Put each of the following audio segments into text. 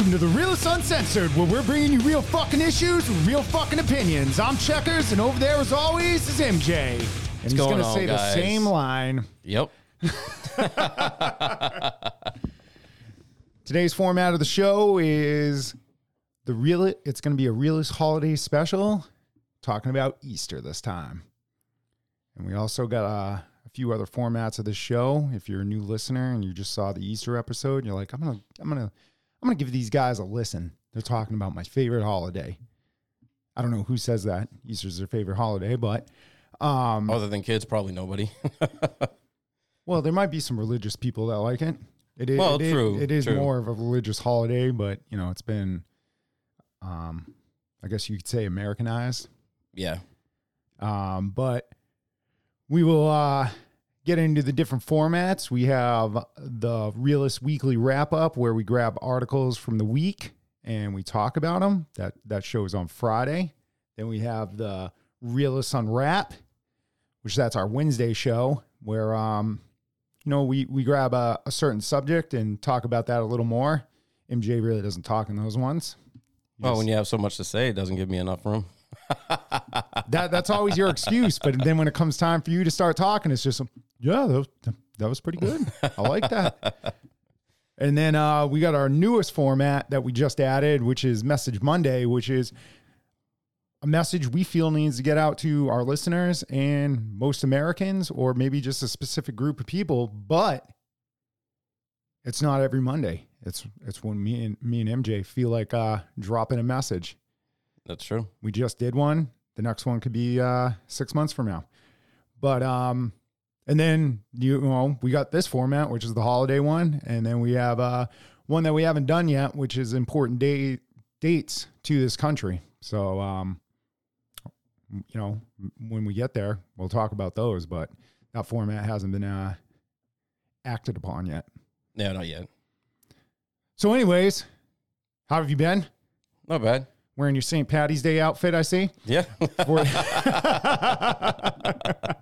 Welcome to the Realist Uncensored, where we're bringing you real fucking issues with real fucking opinions. I'm Checkers, and over there, as always, is MJ. And he's going on, say the same line. Yep. Today's format of the show is the real. It's going to be a realist holiday special, talking about Easter this time, and we also got uh, a few other formats of the show. If you're a new listener and you just saw the Easter episode, you're like, I'm gonna, I'm gonna, I'm gonna give these guys a listen. They're talking about my favorite holiday. I don't know who says that Easter's their favorite holiday, but Other than kids, probably nobody. Well, there might be some religious people that like it. It is Well, it is- true, it is true. more of a religious holiday, but you know, it's been um I guess you could say Americanized. yeah. Um, but we will uh get into the different formats. We have the Realist Weekly wrap up where we grab articles from the week and we talk about them. That that shows on Friday. Then we have the Realist Unwrap, which that's our Wednesday show where um you know we we grab a, a certain subject and talk about that a little more. MJ really doesn't talk in those ones. Well, when you have so much to say, it doesn't give me enough room. that that's always your excuse. But then when it comes time for you to start talking, it's just yeah, that was, that was pretty good. I like that. And then uh, we got our newest format that we just added, which is Message Monday, which is a message we feel needs to get out to our listeners and most Americans, or maybe just a specific group of people. But it's not every Monday. It's it's when me and me and MJ feel like uh, dropping a message. That's true. We just did one. The next one could be uh, six months from now. But um, and then you know we got this format, which is the holiday one, and then we have uh one that we haven't done yet, which is important date dates to this country. So um, you know when we get there, we'll talk about those. But that format hasn't been uh, acted upon yet. No, not yet. So, anyways, how have you been? Not bad. Wearing your St. Patty's Day outfit, I see. Yeah. For-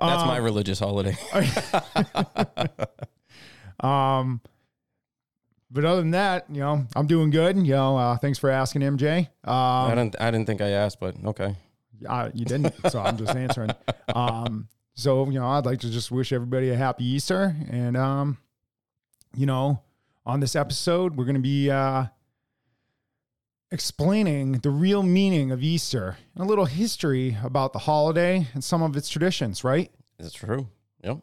That's my religious holiday. um, But other than that, you know, I'm doing good. You know, uh, thanks for asking, MJ. Uh, I didn't. I didn't think I asked, but okay. uh, you didn't, so I'm just answering. Um, so you know, I'd like to just wish everybody a happy Easter, and um, you know, on this episode, we're going to be uh, explaining the real meaning of Easter and a little history about the holiday and some of its traditions. Right? That's true. Yep.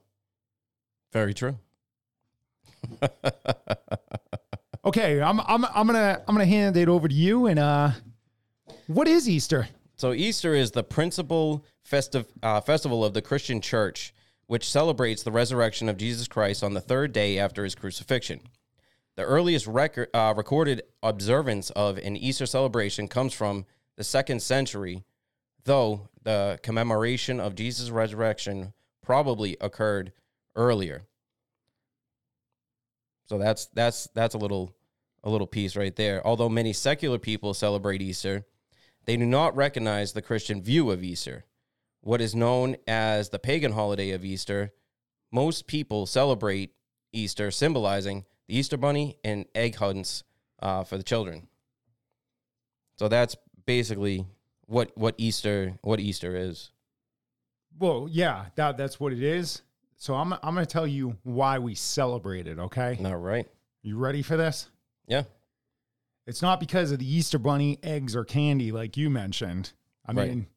Very true. Okay, I'm I'm I'm gonna I'm gonna hand it over to you. And uh, what is Easter? So Easter is the principal festive uh, festival of the Christian Church, which celebrates the resurrection of Jesus Christ on the third day after his crucifixion. The earliest record, uh, recorded observance of an Easter celebration comes from the second century, though the commemoration of Jesus' resurrection probably occurred earlier. So that's that's that's a little a little piece right there. Although many secular people celebrate Easter, they do not recognize the Christian view of Easter. What is known as the pagan holiday of Easter, most people celebrate Easter symbolizing the Easter bunny and egg hunts uh, for the children. So that's basically what what Easter what Easter is. Well, yeah, that that's what it is. So I'm I'm gonna tell you why we celebrate it. Okay, All right. you ready for this? Yeah. It's not because of the Easter bunny, eggs, or candy like you mentioned. I Right. mean,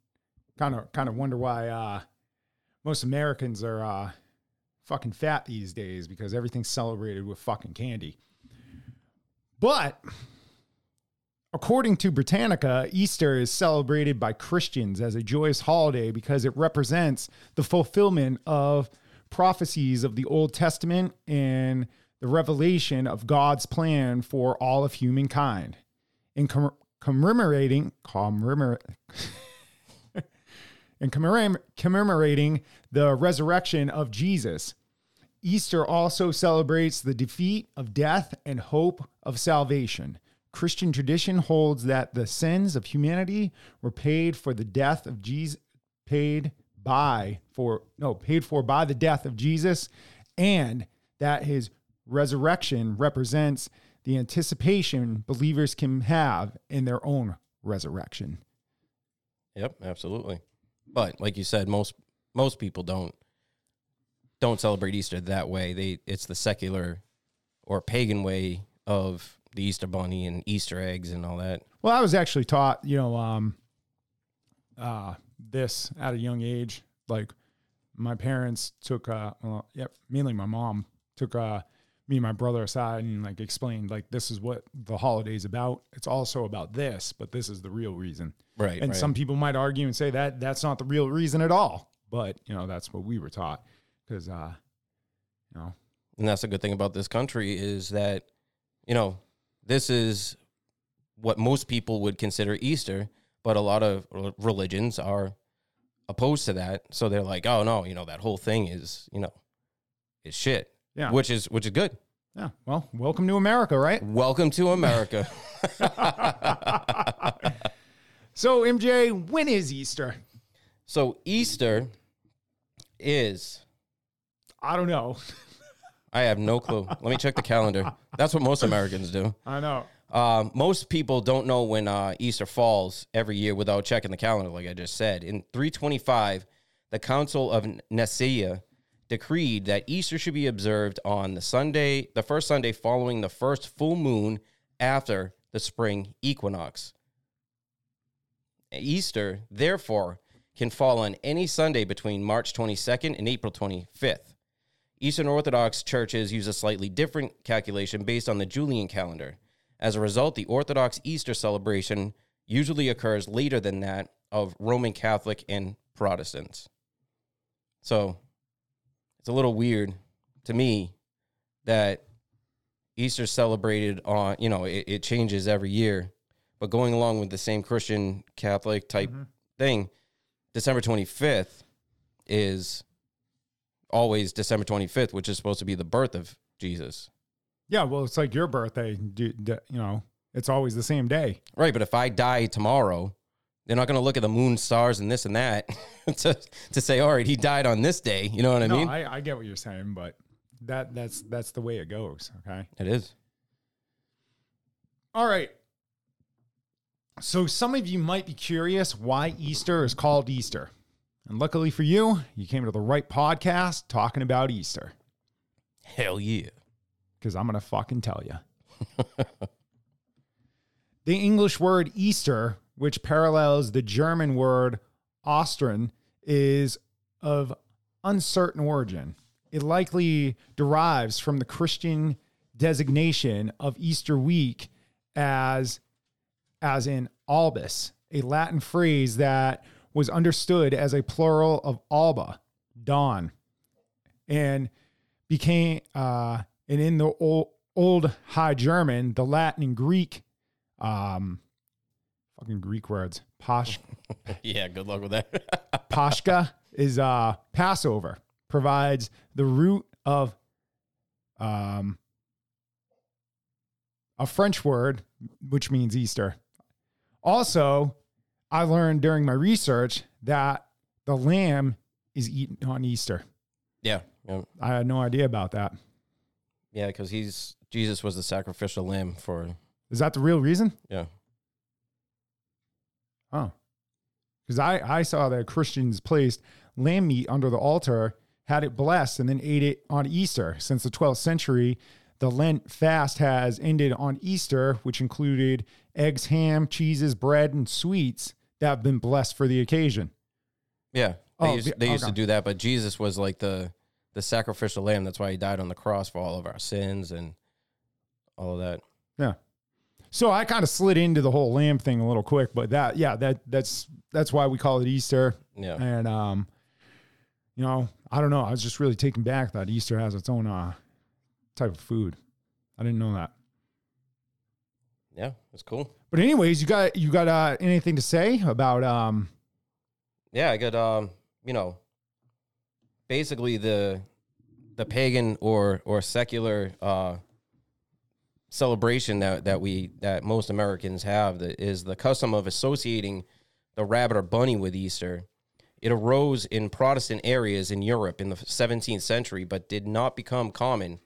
kind of kind of wonder why uh, most Americans are uh, fucking fat these days because everything's celebrated with fucking candy. But according to Britannica, Easter is celebrated by Christians as a joyous holiday because it represents the fulfillment of prophecies of the Old Testament and the revelation of God's plan for all of humankind. In com- commemorating, in commemora- commemorating the resurrection of Jesus. Easter also celebrates the defeat of death and hope of salvation. Christian tradition holds that the sins of humanity were paid for the death of Jesus, paid by for no paid for by the death of Jesus, and that his resurrection represents the anticipation believers can have in their own resurrection. Yep, absolutely. But like you said, most most people don't don't celebrate Easter that way. They it's the secular or pagan way of the Easter bunny and Easter eggs and all that. Well, I was actually taught, you know, um, uh, this at a young age. Like my parents took, uh, well, yep, mainly my mom took uh, me and my brother aside and like explained, like, this is what the holiday's about. It's also about this, but this is the real reason. Right. And right. some people might argue and say that that's not the real reason at all. But, you know, that's what we were taught. Because, uh, you know, and that's a good thing about this country is that, you know, this is what most people would consider Easter, but a lot of religions are opposed to that. So they're like, oh no, you know, that whole thing is, you know, is shit. Yeah. Which is which is good. yeah. Well, welcome to America, right? Welcome to America. So, MJ, when is Easter? so Easter is I don't know. I have no clue. Let me check the calendar. That's what most Americans do. I know. Um, most people don't know when uh, Easter falls every year without checking the calendar, like I just said. In 325, the Council of Nicaea decreed that Easter should be observed on the Sunday, the first Sunday following the first full moon after the spring equinox. Easter, therefore, can fall on any Sunday between March 22nd and April 25th. Eastern Orthodox churches use a slightly different calculation based on the Julian calendar. As a result, the Orthodox Easter celebration usually occurs later than that of Roman Catholic and Protestants. So it's a little weird to me that Easter's celebrated on, you know, it, it changes every year, but going along with the same Christian Catholic type mm-hmm. thing, December 25th is always December 25th, which is supposed to be the birth of Jesus. Yeah, well, it's like your birthday. You know, it's always the same day. Right, but if I die tomorrow, they're not going to look at the moon, stars, and this and that to, to say, all right, he died on this day. You know what I no, mean? I, I get what you're saying, but that that's that's the way it goes. Okay. it is. All right. So some of you might be curious why Easter is called Easter. And luckily for you, you came to the right podcast talking about Easter. Hell yeah. because I'm going to fucking tell you. the English word Easter, which parallels the German word Ostern, is of uncertain origin. It likely derives from the Christian designation of Easter week as, as in albus, a Latin phrase that was understood as a plural of alba, dawn, and became uh, and in the old, old High German, the Latin and Greek, um, fucking Greek words, posh, yeah, good luck with that. Pascha is uh, Passover, provides the root of um, a French word, which means Easter. Also, I learned during my research that the lamb is eaten on Easter. yeah. Yeah, I had no idea about that. yeah, because he's Jesus was the sacrificial lamb for Is that the real reason? yeah. Oh, because I, I saw that Christians placed lamb meat under the altar, had it blessed, and then ate it on Easter. Since the 12th century, the Lent fast has ended on Easter, which included eggs, ham, cheeses, bread, and sweets that have been blessed for the occasion. Yeah. They, Oh, used, the- they used okay. to do that, but Jesus was like the the sacrificial lamb. That's why he died on the cross for all of our sins and all of that. Yeah. So I kind of slid into the whole lamb thing a little quick, but that yeah, that that's that's why we call it Easter. Yeah. And um, you know, I don't know. I was just really taken back that Easter has its own uh type of food. I didn't know that. Yeah, it's cool. But anyways, you got you got uh anything to say about um Yeah, I got um, you know, basically the the pagan or or secular uh celebration that that we that most Americans have that is the custom of associating the rabbit or bunny with Easter. It arose in Protestant areas in Europe in the 17th century, but did not become common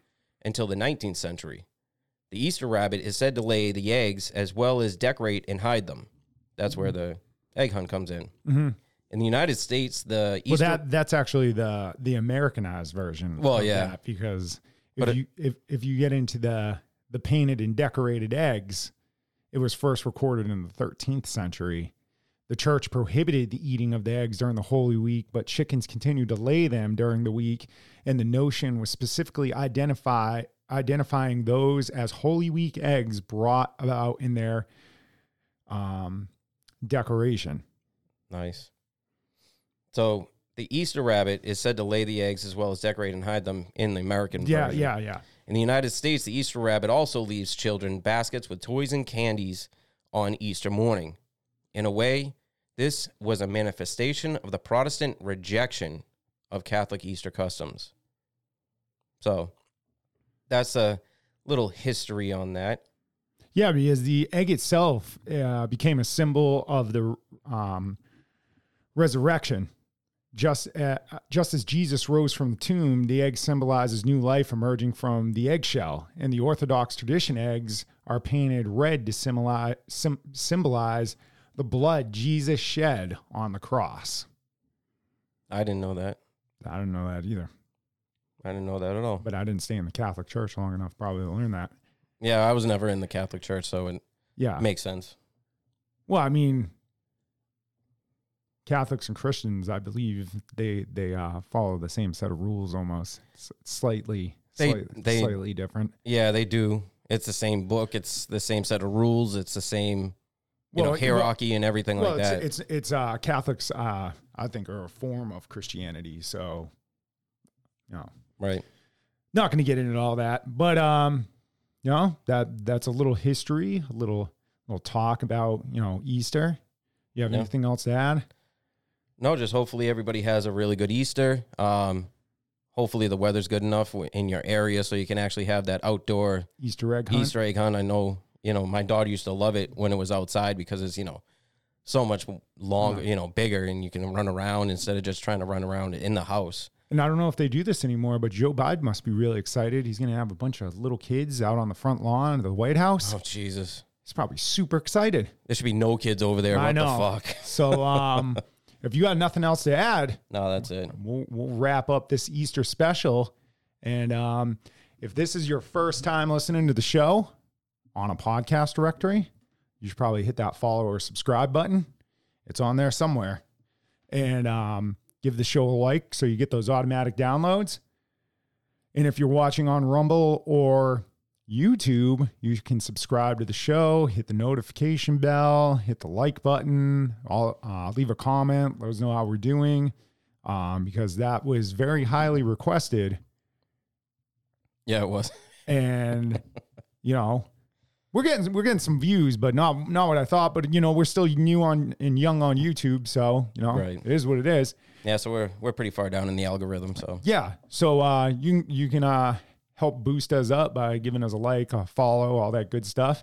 until the 19th century. The Easter rabbit is said to lay the eggs as well as decorate and hide them. That's where mm-hmm. the egg hunt comes in. Mm-hmm. In the United States, the Well, that that's actually the the Americanized version. Well, of yeah. that, because if But it- you if if you get into the the painted and decorated eggs, it was first recorded in the 13th century. The church prohibited the eating of the eggs during the Holy Week, but chickens continued to lay them during the week, and the notion was specifically identify identifying those as Holy Week eggs brought about in their um, decoration. Nice. So the Easter rabbit is said to lay the eggs as well as decorate and hide them in the American Yeah, version. yeah, yeah. In the United States, the Easter rabbit also leaves children baskets with toys and candies on Easter morning. In a way, this was a manifestation of the Protestant rejection of Catholic Easter customs. So that's a little history on that. Yeah, because the egg itself uh, became a symbol of the um, resurrection. Just uh, just as Jesus rose from the tomb, the egg symbolizes new life emerging from the eggshell. In the Orthodox tradition, eggs are painted red to symbolize, sim- symbolize the blood Jesus shed on the cross. I didn't know that. I didn't know that either, I didn't know that at all. but I didn't stay in the Catholic Church long enough probably to learn that. Yeah, I was never in the Catholic Church, so it Yeah. makes sense. Well, I mean, Catholics and Christians, I believe they they uh, follow the same set of rules almost, S- slightly They- slight- they- slightly different. Yeah, they do. It's the same book. It's the same set of rules. It's the same, you Well, know, hierarchy and everything Well, like it's that. it's it's uh, Catholics. Uh, I think are a form of Christianity. So, you know, right. not going to get into all that, but um, you know that that's a little history, a little little talk about you know Easter. You have Yeah. anything else to add? No, just hopefully everybody has a really good Easter. Um, hopefully the weather's good enough in your area so you can actually have that outdoor Easter egg hunt. Easter egg hunt. I know, you know, my daughter used to love it when it was outside because it's, you know, so much longer, you know, bigger and you can run around instead of just trying to run around in the house. And I don't know if they do this anymore, but Joe Biden must be really excited. He's going to have a bunch of little kids out on the front lawn of the White House. Oh, Jesus. He's probably super excited. There should be no kids over there. I What know. the fuck? So, um, if you got nothing else to add, No, that's it. we'll, we'll wrap up this Easter special. And um, if this is your first time listening to the show on a podcast directory, you should probably hit that follow or subscribe button. It's on there somewhere. And um, give the show a like so you get those automatic downloads. And if you're watching on Rumble or YouTube, you can subscribe to the show, hit the notification bell, hit the like button, all, uh, leave a comment, let us know how we're doing, um, because that was very highly requested. Yeah, it was. And you know, we're getting we're getting some views, but not not what I thought. But you know, we're still new on and young on YouTube, so you know, Right. it is what it is. Yeah, so we're we're pretty far down in the algorithm. So Yeah. So uh, you you can uh, help boost us up by giving us a like, a follow, all that good stuff.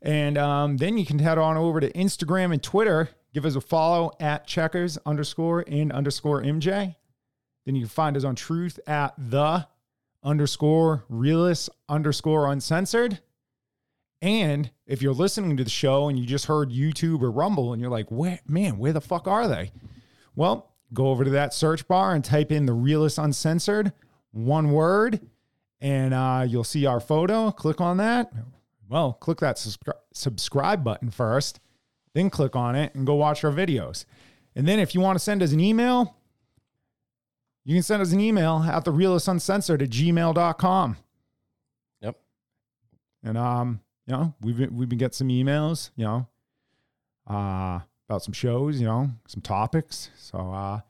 And um, then you can head on over to Instagram and Twitter. Give us a follow at checkers underscore and underscore MJ. Then you can find us on truth at the underscore realist underscore uncensored. And if you're listening to the show and you just heard YouTube or Rumble and you're like, where, man, where the fuck are they? Well, go over to that search bar and type in the realist uncensored, one word, and uh, you'll see our photo. Click on that. Well, click that subscri- subscribe button first, then click on it and go watch our videos. And then if you want to send us an email, you can send us an email at the realist uncensored at gmail.com. Yep. And um, you know, we've been, we've been getting some emails, you know, uh, about some shows, you know, some topics. So uh,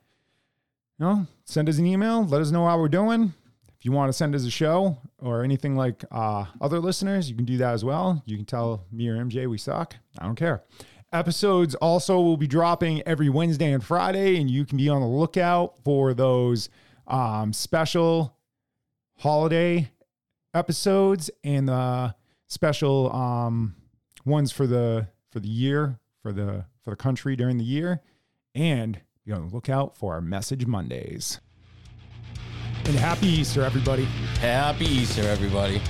you know, send us an email, let us know how we're doing. If you want to send us a show or anything like uh, other listeners, you can do that as well. You can tell me or MJ we suck. I don't care. Episodes also will be dropping every Wednesday and Friday, and you can be on the lookout for those um, special holiday episodes and the special um, ones for the for the year for the for the country during the year, and be on the lookout for our message Mondays. And happy Easter, everybody. happy Easter, everybody.